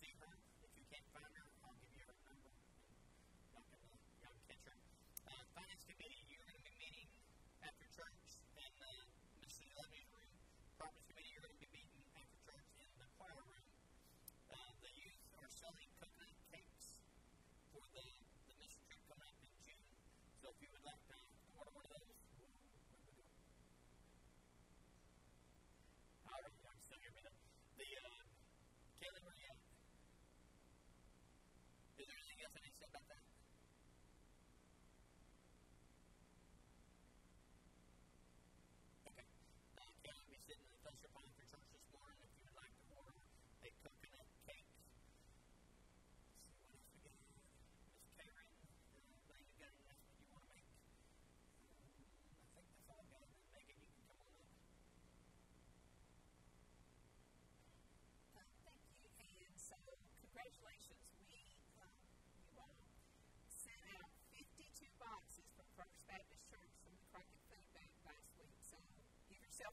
see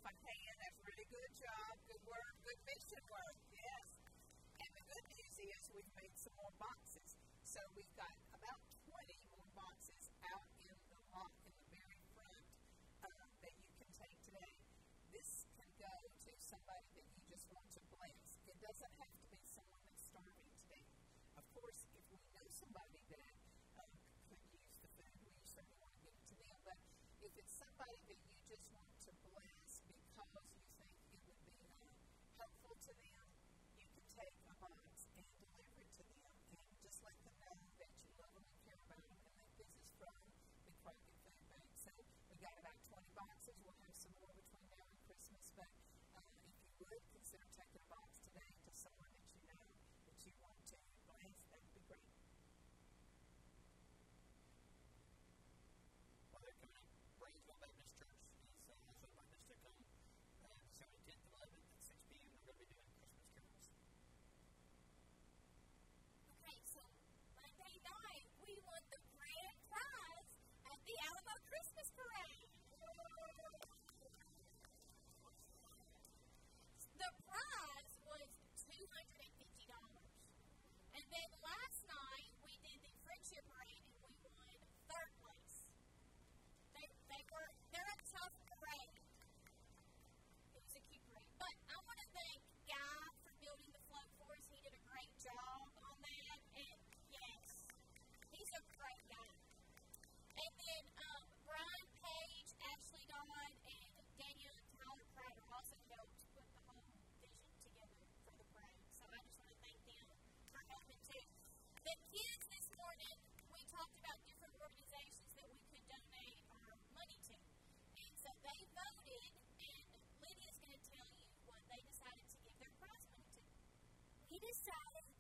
myself, I'm paying really good job, good work, good mission work, yes. And the good news is we've made some more boxes. So we've got about 20 more boxes out in the lot in the very front uh, that you can take today. This can go to somebody that you just want to bless. It doesn't have to be someone that's starving today. Of course, if we know somebody that uh, could use the food, we certainly want to give it to them. But if it's somebody that you just want Saturday.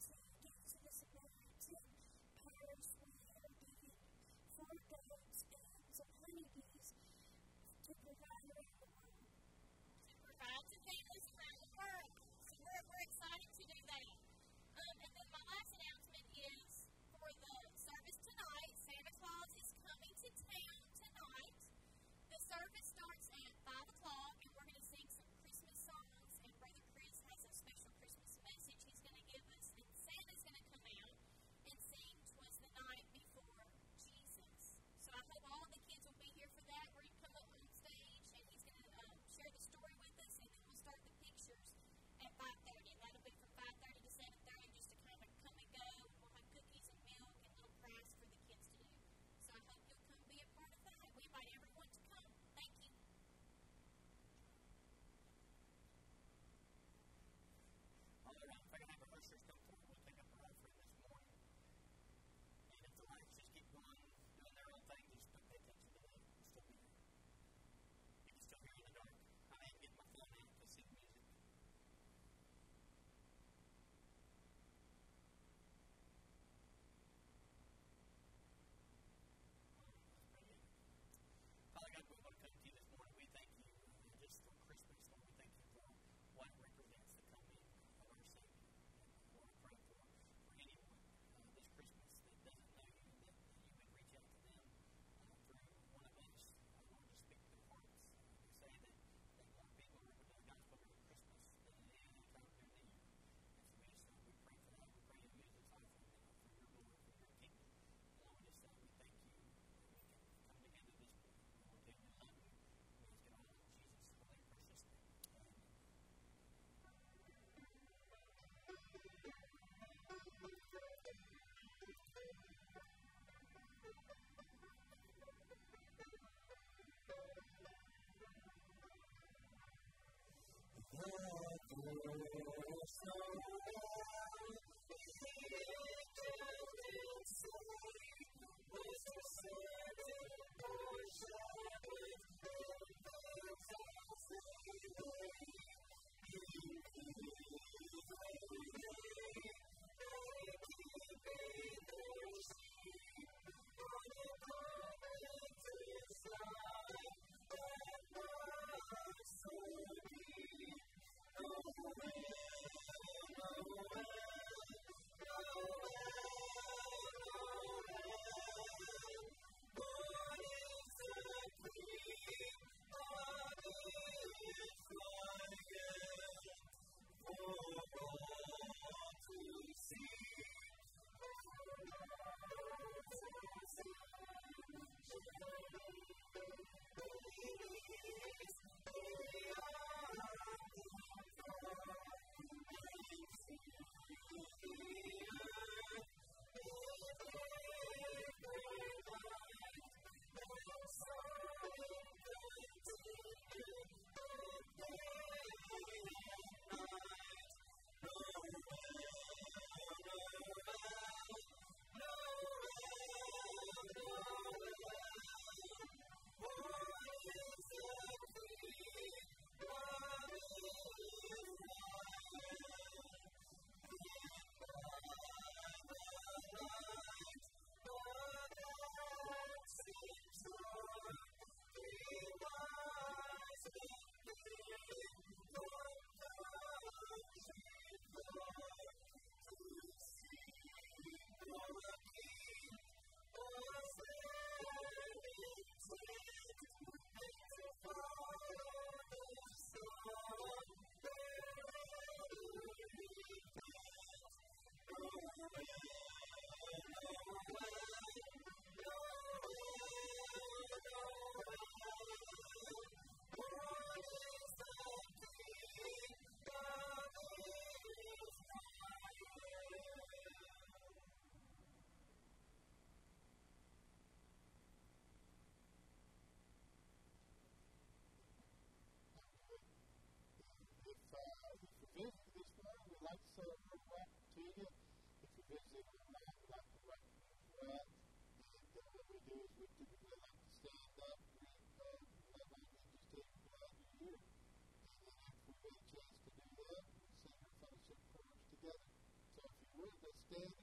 Do is we typically like to stand up, greet uh, lovely, and just tell you glad you're here. And then after we get a chance to do that, we sing our fellowship prayers together. So if you would, let's stand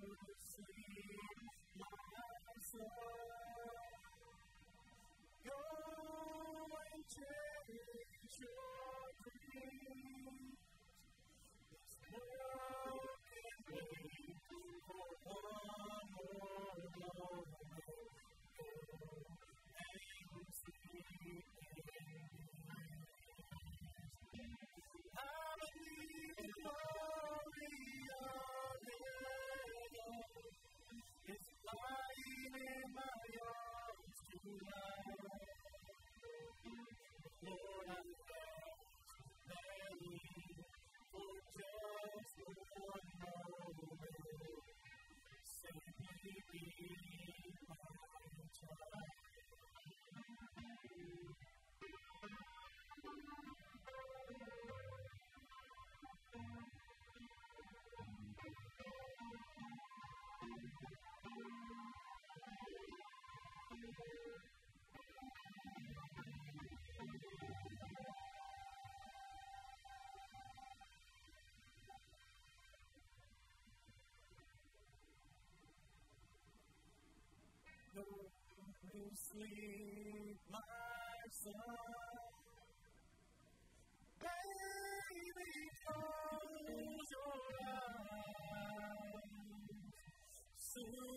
My child. to sleep, my son. Baby, close your eyes. Soon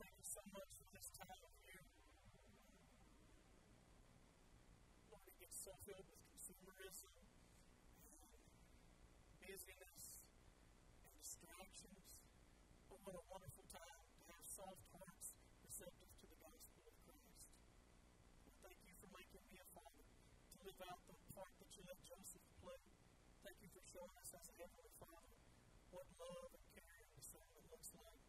Thank you so much for this time gets so filled with consumerism, busyness, and distractions. But what a wonderful time to have soft hearts receptive to the gospel of Christ. Lord, thank you for making me a father to live out the part that you let Joseph play. Thank you for showing us as a heavenly father what love and care and discernment looks like.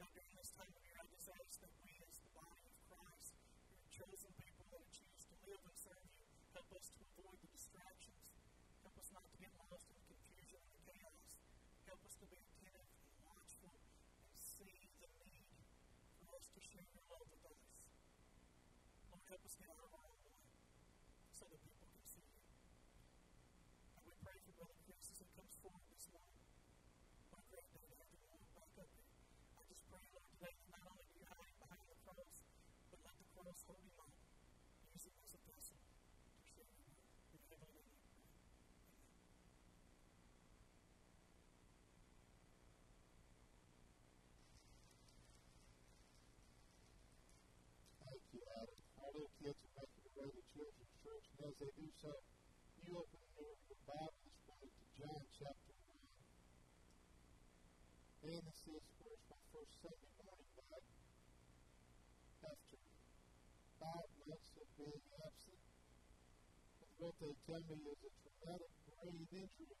God, during this time of year, I just ask that we, as the body of Christ, your chosen people that choose to live and serve you, help us to avoid the distractions. Help us not to get lost in the confusion and the chaos. Help us to be attentive and watchful and see the need for us to share your love with others. Help us get of our way so that people can see you. And we pray for Brother Chris as he comes forward this morning. A great day to have him back up here. I just pray, Lord, today not only do you hide behind the cross, but let the cross hold him up. Use him as a vessel to share your word. In your heavenly name we pray. Amen. Thank you, Adam. Our little kids are making their way to Children's Church, and as they do so, you open your, your Bible this morning to John chapter 1. And this is, of course, my first Sunday morning back after five months of being absent. What they tell me is a traumatic brain injury.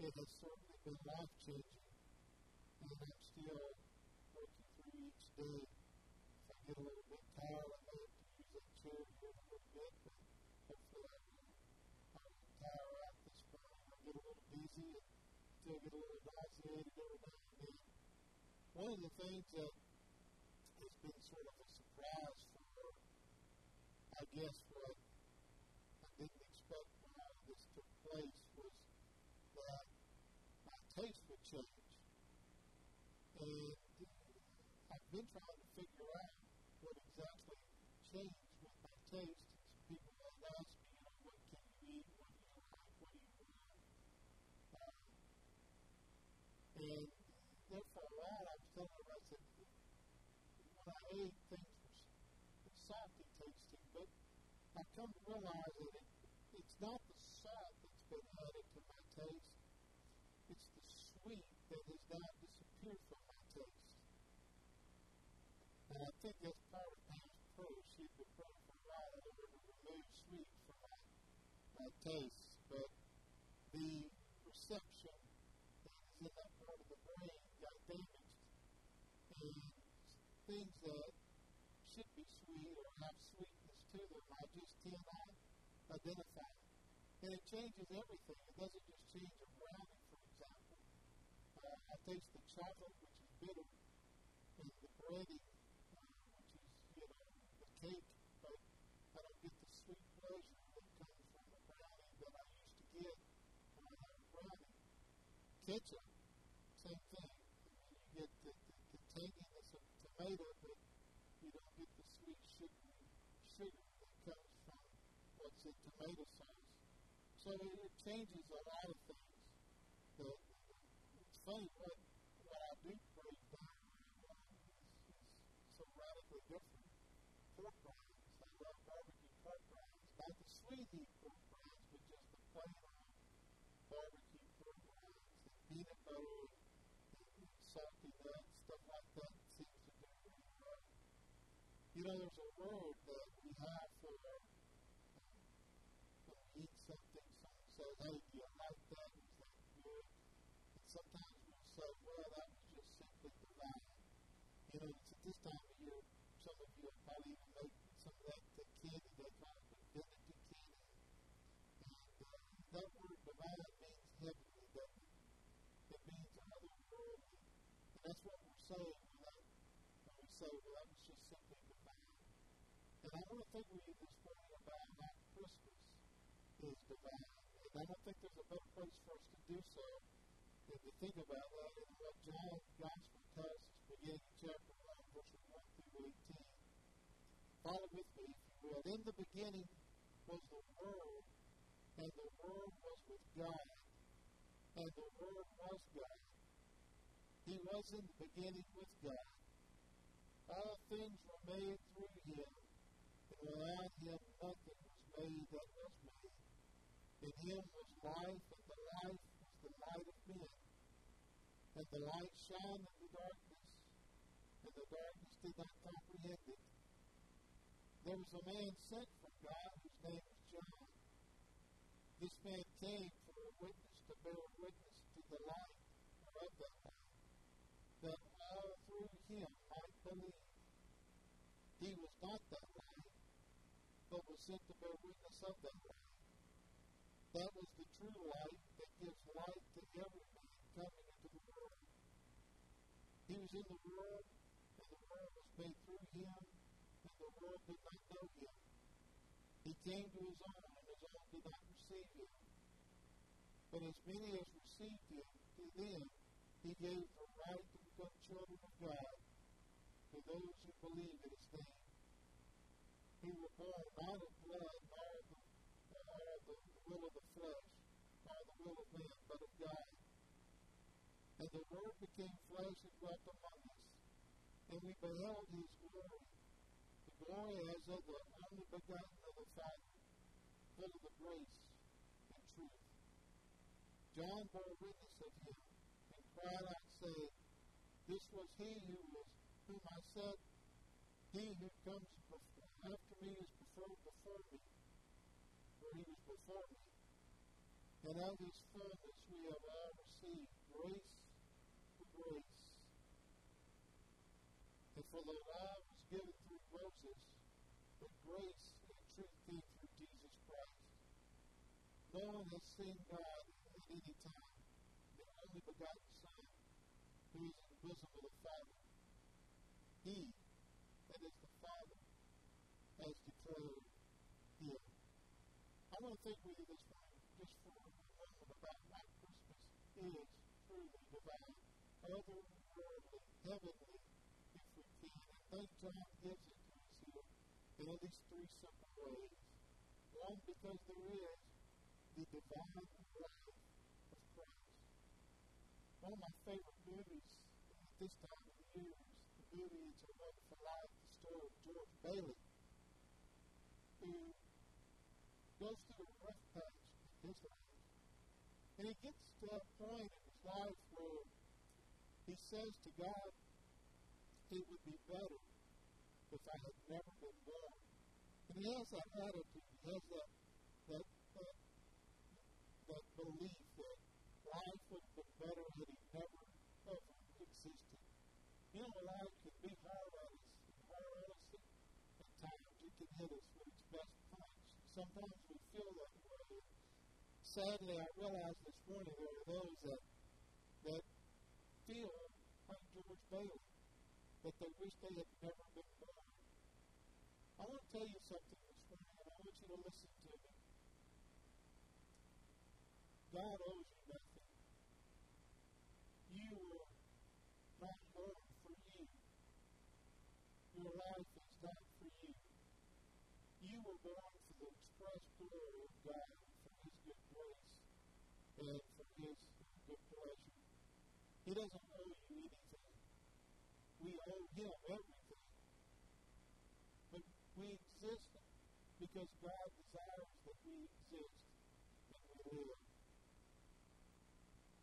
It has certainly been life changing, and I'm still working through each day if I get a little bit tired, I may have to use that chair here a little bit, but hopefully I will, I will tire out this morning. I'll get a little dizzy and still get a little nauseated every now and then. One of the things that has been sort of a surprise for, I guess, what I didn't expect when all of this took place was that my taste would change. And uh, I've been trying to figure out what exactly changed with my taste. Some people have asked me, you know, what can you eat? What do you like? What do you want? Uh, and there for a while, I was telling her, I said, when I ate, things were salty tasting, but I've come to realize that it, it's not the salt that's been added to my taste, it's the sweet that has now disappeared from my taste. And I think that's part of Pam's prayer. She'd been praying for a while that Lord to remove sweet from my, my taste. But the reception that is in that part of the brain got damaged. And things that should be sweet or have sweetness them, I just cannot identify. And it changes everything. It doesn't just change a brownie, for example. Uh, I taste the chocolate, which is bitter, and the breading, uh, which is, you know, the cake, but I don't get the sweet pleasure that comes from the brownie that I used to get when I had a brownie. Ketchup, same thing. You get the, the, the tanginess of the tomato, but you don't get the sweet sugary sugar that comes from what's in tomato sauce. So it, it changes a lot of things. The, it's funny what what I do I'm is, so radically different. Pork rinds. I love barbecue pork rinds. Not the sweet heat pork rinds, but just the plain old barbecue pork rinds. The peanut butter and, and salty nuts, stuff like that seems to do really well. You know, there's a word that we have for when we eat something, someone says, hey, do you like that? That good? And sometimes we'll say, well, that was just simply divine. You know, it's at this time of year, some of you will probably even make some of that the candy they call it divinity candy. And uh, that word divine means heavenly, doesn't it? It means otherworldly. And that's what we're saying when, that, when we say, well, that was. And I to think with you this morning about how Christmas is divine. And I don't think there's a better place for us to do so than to think about that in what John's Gospel tells us, beginning in chapter 1, verses 1 through 18. Follow with me, if you will. In the beginning was the Word, and the Word was with God, and the Word was God. He was in the beginning with God. All things were made through him, without him nothing was made that was made. In him was life, and the life was the light of men. And the light shone in the darkness, and the darkness did not comprehend it. There was a man sent from God whose name was John. This man came for a witness to bear witness to the light of that light, that all through him might believe. He was not but was sent to bear witness of that light. That was the true light that gives light to every man coming into the world. He was in the world, and the world was made through him, and the world did not know him. He came to his own, and his own did not receive him. But as many as received him, to them he gave the right to become children of God, to those who believe in his name. Were born not of blood, nor of the, nor of the will of the flesh, nor the will of man, but of God. And the Word became flesh and dwelt among us, and we beheld his glory, the glory as of the only begotten of the Father, full of the grace and truth. John bore witness of him, and cried out, saying, This was he who was, whom I said, He who comes before, after me is preferred before me, for he was before me. And of his fullness we have all received grace for grace. And for the law was given through Moses, but grace and truth came through Jesus Christ. No one has seen God at any time, the only begotten Son, who is in the Father. He, that is the has declared him. I want to with you this morning just for a moment about what Christmas is truly divine, otherworldly, heavenly, if we can. And think John gives it to us here in at least three simple ways. One, because there is the divine life of Christ. One of my favorite movies at this time of year is the movie It's a Wonderful Life, the story of George Bailey, who goes through a rough patch in his life. And he gets to a point in his life where he says to God, it would be better if I had never been born. And he has that attitude, he has that, that, that, that belief that life would have been better had he never ever existed. You know, life can be hard on us, hard on us at, times. It can hit us with its best points. Sometimes we feel that way. Sadly, I realize this morning there are those that that feel like George Bailey, that they wish they had never been born. I want to tell you something this morning, and I want you to listen to me. God owes. You were not born for you. Your life is not for you. You were born for the glory of God, for His good grace, and for His good pleasure. He doesn't owe you anything. We owe Him everything. But we exist because God desires that we exist and we live.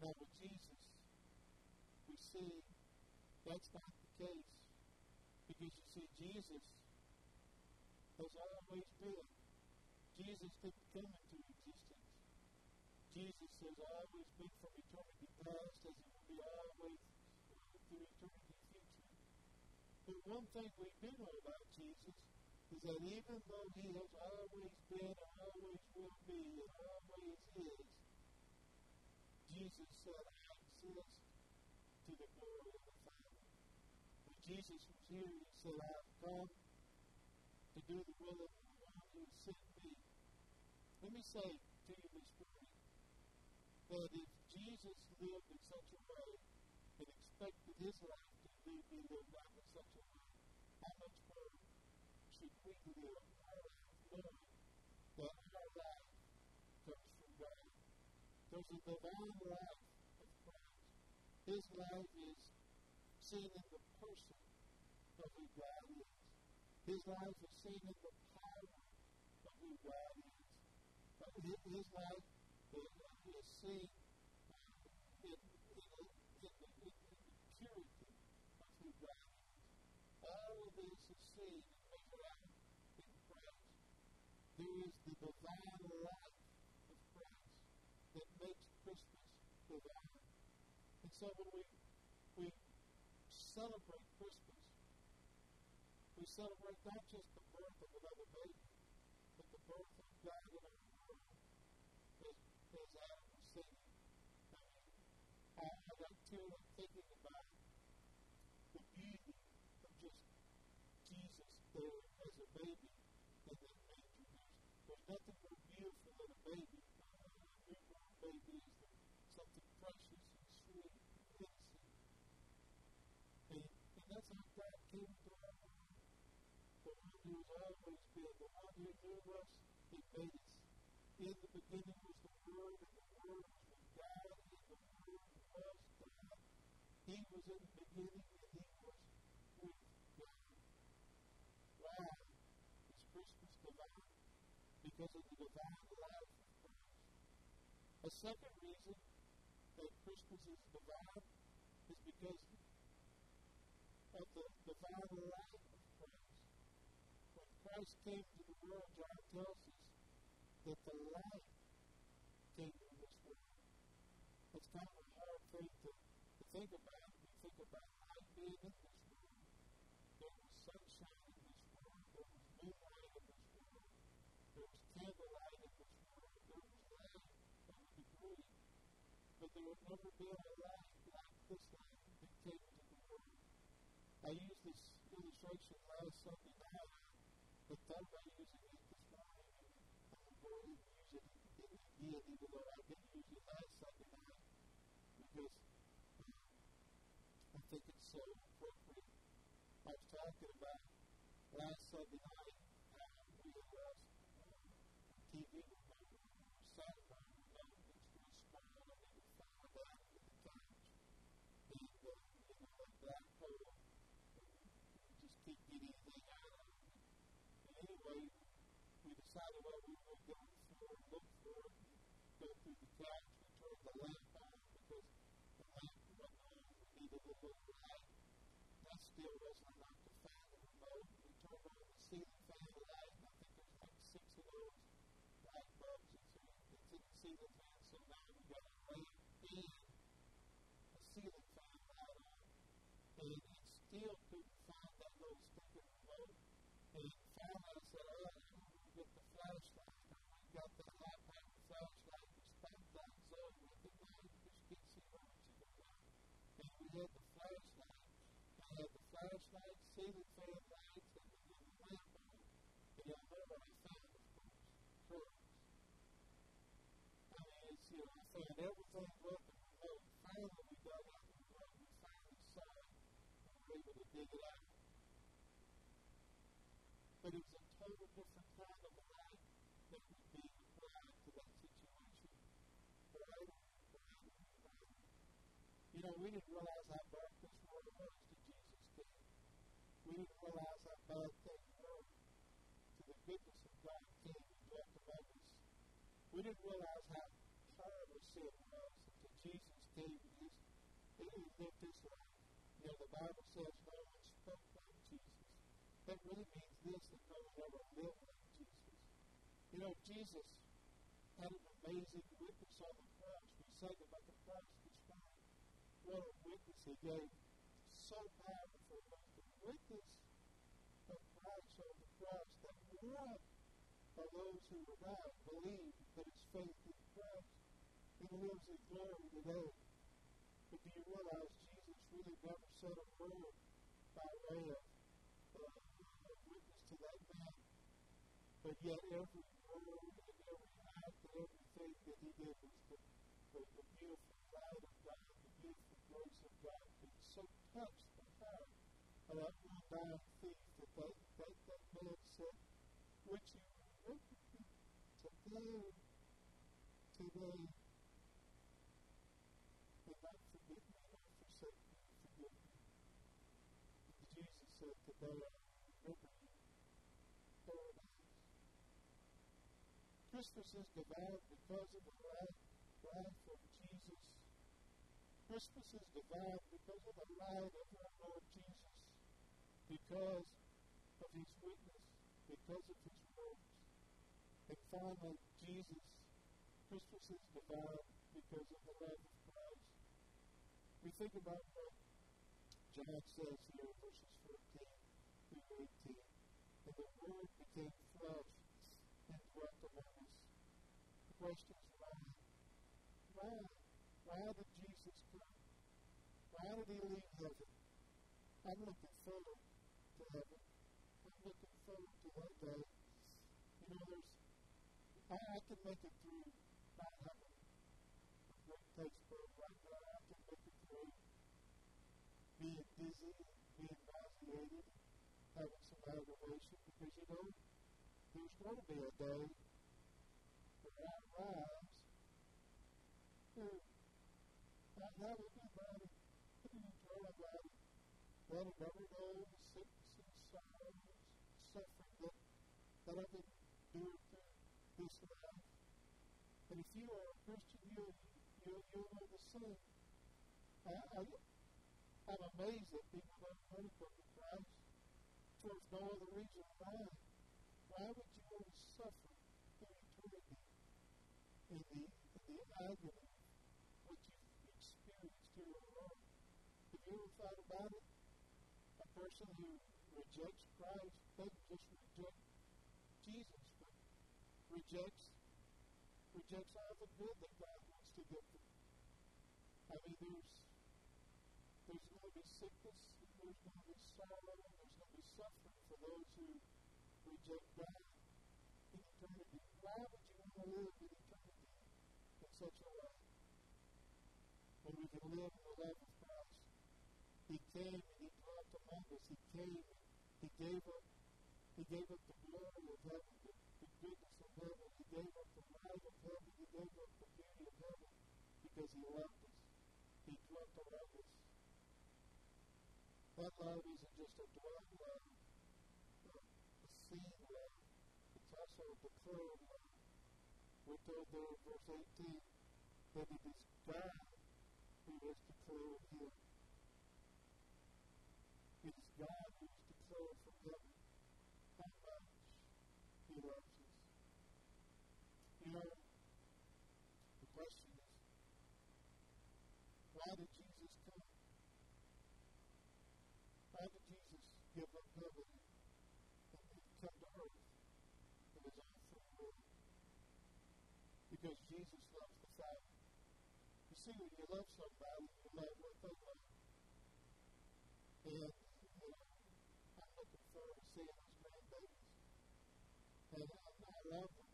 Now, with Jesus, we see that's not the case. Because you see, Jesus has always been. Jesus didn't come into existence. Jesus has always been from eternity past as it will be always through eternity future. But one thing we do know about Jesus is that even though he has always been and always will be and always is, Jesus said I access to the glory of the Father. When Jesus was here, he said, I have come to do the will of the one who sent me. Let me say to you this morning that if Jesus lived in such a way and expected his life to be lived out in such a way, how much more should we live our life knowing that our life comes from God? There's a divine life of Christ. His life is seen in the person of who God is. His life is seen in the power of who God is. But his life is seen um, in, in, in, in, the, in the purity of who God is. All of this is seen and measured out in Christ. There is the divine life of Christ that makes Christmas divine. And so when we, we celebrate Christmas, we celebrate not just the birth of another baby, but the birth of God in our world, as, as Adam was singing. I mean, I, I got teared up thinking about the beauty of just Jesus there as a baby in that manger. There's, there's nothing more beautiful than a baby. A newborn baby is something precious and sweet and innocent. And, and that's how God came to our world. The one who has always been, the one who knew us, he made us. In the beginning was the Word was with God, and the Word was God. In the beginning, and he was with God. Why is Christmas divine? Because of the divine life of Christ. A second reason that Christmas is divine is because of the divine life of Christ. When Christ came to the world, John tells us that the light came to this world. It's kind of a hard thing to, to think about. Think about light being in this world. There was sunshine in this world. There was moonlight in this world. There was candlelight in this world. There was light of a degree. But there would never be a light like this light that came into the world. I used this illustration last Sunday night. I thought about using it this morning, and I'm going to use it again, even though I didn't use it last Sunday night, because think it's so appropriate. I was talking about last Sunday night how we had lost um, TV remote, satellite remote, which was small and it would fall down to the couch. And, uh, you know, that black hole, just keep getting anything out of it. And anyway, we decided what we were going for, look for go through the couch. We turned the lamp on because the lamp wasn't on. We needed a little light. Still wasn't enough to the remote. We turned on the ceiling fan light, I think there's like six of those light bulbs that's in the ceiling fan. So now we got a lamp and a ceiling fan light on. And it still couldn't find that little stinking remote. And finally I said, all right, I'm going to get the flashlight. And we got the high power flashlight, the spotlight zone with the light, because you can't see where much it goes out. And we had the flashlight. I had the flashlight, ceiling fan lights, and the little lamp on it. And y'all know what I found, of course. Curves. I mean, it's, found everything but the remote. Finally, we got out the remote. We finally saw it. And we were able to dig it out. But it was a total different kind of light that was being applied to that situation. Brighter, brighter, brighter. You know, we didn't realize how dark this world was till Jesus came. We didn't realize how bad things were till the goodness of God came and dwelt among us. We didn't realize how sin was until Jesus and his, he lived his life. You know, the Bible says no one spoke like Jesus. That really means this, that no one ever lived like Jesus. You know, Jesus had an amazing witness on the cross. We sang about the cross this morning. What a witness he gave. So powerful was the witness of Christ on the cross that one of those who were dying believed that his faith in Christ. He lives in glory today. But do you realize Jesus really never said a word by way of uh, witness to that man? But yet every word and every act and everything that he did was the, the, the beautiful light of God, the beautiful grace of God. It so touched the heart of that one dying thief that that, that, that man said, Would you remember me today, today, and not forget me, not forsake me, forgive me. And Christmas is divine because of the life, life of Jesus. Christmas is divine because of the light of our Lord Jesus, because of his witness, because of his words. And finally, Jesus. Christmas is divine because of the love of Christ. We think about what John says here, verses 14 through 18. And the Word became flesh and dwelt among us. The question is why? Why? Why did Jesus come? Why did he leave heaven? I'm looking forward to heaven. I'm looking forward to that day. You know, there's I, I can make it through not having a great bud right now. I can make it through being dizzy being nauseated, having some aggravation, because you know, there's going to be a day where I rise who not having anybody putting into our body that have ever known the sickness and sorrows, suffering that, that I've endured through this life. And if you are a Christian, you'll, you'll, you'll know the same. I, I, I'm amazed that people don't want to come Christ for no other reason. Why? Why would you want to suffer through eternity in the, in the agony what you've experienced here on earth? Have you ever thought about it? A person who rejects Christ doesn't just reject Jesus, but rejects rejects all the good that God wants to give them. I mean, there's there's going to be sickness, there's going to be sorrow, there's going to be suffering for those who reject God in eternity. Why would you want to live in eternity in such a way? When we can live in the love of Christ. He came and He dwelt among us. He came and He gave up He gave up the glory of heaven, the, the goodness of heaven. He gave up the light of heaven. He gave up the beauty of heaven because He loved us. He dwelt around us. That love isn't just a dwelling love, a seen love. It's also declared love. We're told there in verse 18 that it is God who has declared Him. It is God who has declared from heaven how much He loves us. You know, the question is, why did Jesus come? Why did Jesus give up heaven and, and come to earth of his own free will? Because Jesus loves the Father. You see, when you love somebody, you love what they love. And, you know, I'm looking forward to seeing those grandbabies. And, and I love them.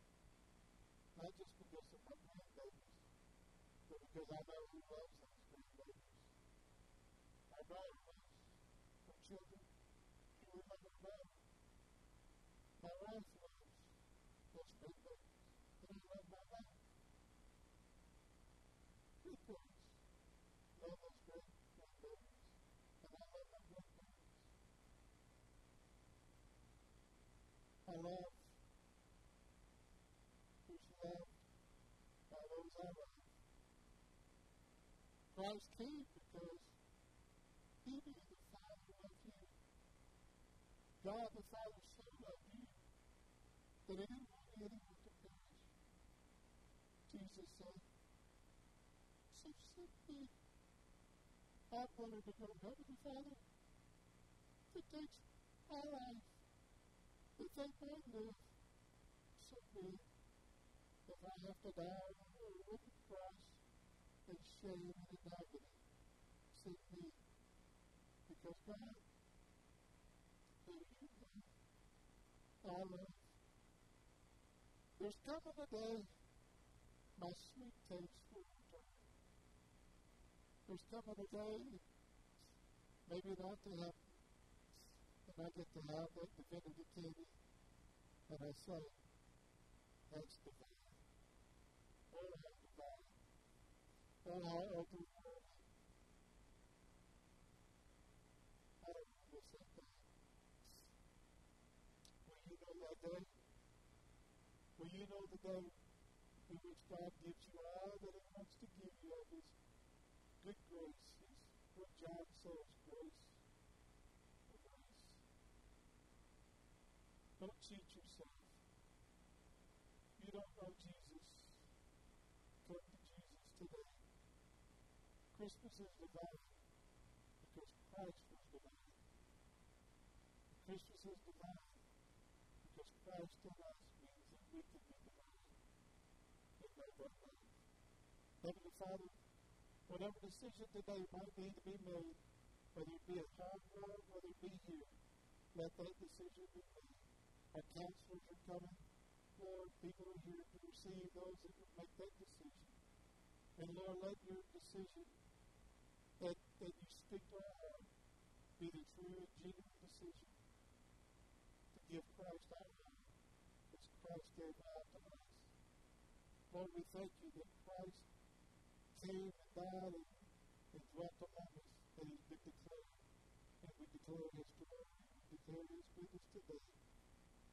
Not just because they're my grandbabies, but because I know who loves those grandbabies. My daughter loves her children. She will love her daughter. My wife loves those grandbabies. And I love my wife. Three points. Love those great grandbabies. And I love my grandbabies. I love who's loved by those I love. Christ came because he knew the Father loved you. God the Father so loved you that he didn't want anyone to perish. Jesus said, So simply, I wanted to go, Heavenly Father, it takes my life. It takes my life. So be. If I have to die on a wooden cross in shame and agony, send me. Because God, who you love, I love. There's coming a day my sweet taste will return. There's coming a day, maybe not to heaven, and I get to have that divinity candy, and I say, that's divine. Oh, how divine. Oh, how otherworldly. I don't want to miss that. Will you know that day? Will you know the day in which God gives you all that He wants to give you of His good grace, His, what John says, grace for grace. Don't cheat yourself. You don't know Jesus. Come to Jesus today. Christmas is divine because Christ was divine. Christmas is divine because Christ in us means that we can be divine know that love. Heavenly Father, whatever decision today might need to be made, whether it be at home or whether it be here, let that decision be made. Our counselors are coming. Lord, people are here to receive those that will make that decision. And Lord, let your decision that, that you speak to our heart be the true and genuine decision to give Christ our life as Christ gave out to us. Lord, we thank you that Christ came and died and, and dwelt among us, that he's been declared. And we declare his glory. We declare his goodness today.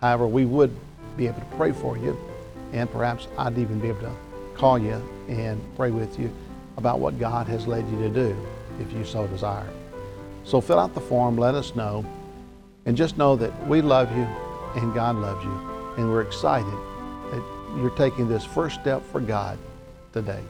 However, we would be able to pray for you, and perhaps I'd even be able to call you and pray with you about what God has led you to do if you so desire. So fill out the form, let us know, and just know that we love you and God loves you, and we're excited that you're taking this first step for God today.